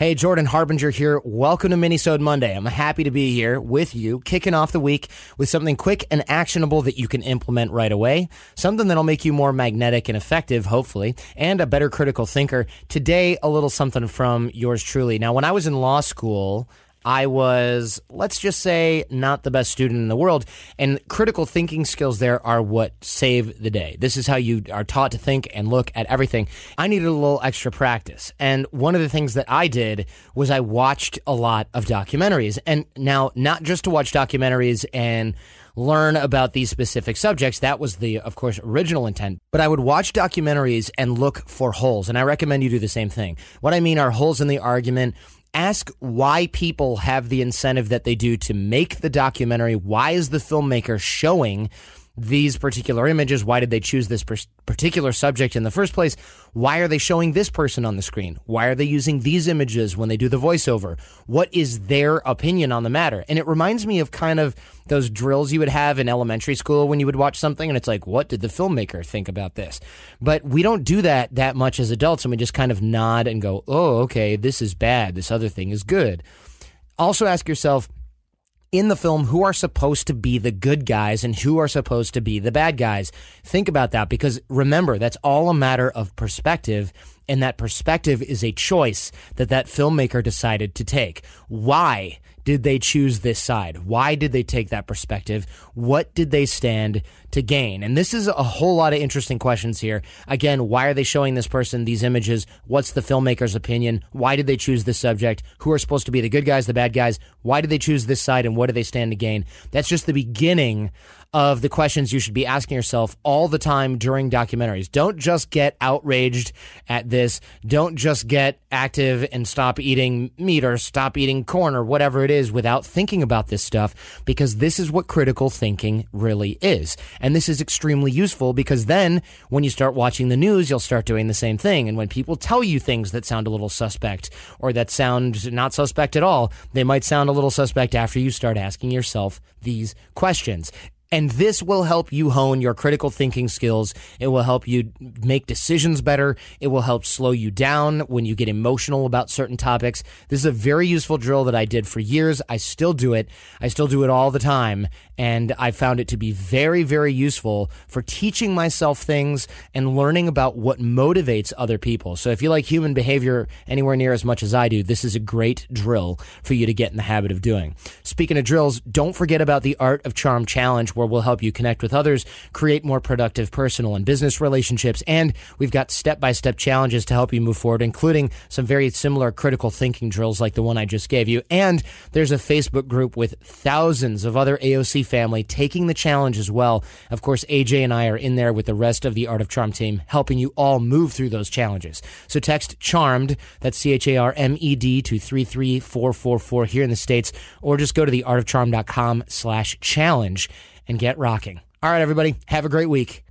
Hey, Jordan Harbinger here. Welcome to Minisode Monday. I'm happy to be here with you, kicking off the week with something quick and actionable that you can implement right away. Something that'll make you more magnetic and effective, hopefully, and a better critical thinker. Today, a little something from yours truly. Now, when I was in law school, I was, let's just say, not the best student in the world. And critical thinking skills there are what save the day. This is how you are taught to think and look at everything. I needed a little extra practice. And one of the things that I did was I watched a lot of documentaries. And now, not just to watch documentaries and learn about these specific subjects. That was the, of course, original intent. But I would watch documentaries and look for holes. And I recommend you do the same thing. What I mean are holes in the argument, ask why people have the incentive that they do to make the documentary. Why is the filmmaker showing these particular images? Why did they choose this particular subject in the first place? Why are they showing this person on the screen? Why are they using these images when they do the voiceover? What is their opinion on the matter? And it reminds me of kind of those drills you would have in elementary school when you would watch something and it's like, what did the filmmaker think about this? But we don't do that that much as adults and we just kind of nod and go, oh, okay, this is bad. This other thing is good. Also ask yourself, in the film who are supposed to be the good guys and who are supposed to be the bad guys. Think about that because remember, that's all a matter of perspective. And that perspective is a choice that that filmmaker decided to take. Why? did they choose this side? Why did they take that perspective? What did they stand to gain? And this is a whole lot of interesting questions here. Again, why are they showing this person these images? What's the filmmaker's opinion? Why did they choose this subject? Who are supposed to be the good guys, the bad guys? Why did they choose this side and what do they stand to gain? That's just the beginning of the questions you should be asking yourself all the time during documentaries. Don't just get outraged at this. Don't just get active and stop eating meat or stop eating corn or whatever it is without thinking about this stuff because this is what critical thinking really is. And this is extremely useful because then when you start watching the news, you'll start doing the same thing. And when people tell you things that sound a little suspect or that sound not suspect at all, they might sound a little suspect after you start asking yourself these questions. And this will help you hone your critical thinking skills. It will help you make decisions better. It will help slow you down when you get emotional about certain topics. This is a very useful drill that I did for years. I still do it. I still do it all the time. And I found it to be very, very useful for teaching myself things and learning about what motivates other people. So if you like human behavior anywhere near as much as I do, this is a great drill for you to get in the habit of doing. Speaking of drills, don't forget about the Art of Charm Challenge where will help you connect with others, create more productive personal and business relationships, and we've got step by step challenges to help you move forward, including some very similar critical thinking drills like the one I just gave you. And there's a Facebook group with thousands of other AOC family taking the challenge as well. Of course, AJ and I are in there with the rest of the Art of Charm team, helping you all move through those challenges. So text CHARMED, that's C H A R M E D, to 33444 here in the States, or just go to theartofcharm.com slash challenge and get rocking. All right, everybody, have a great week.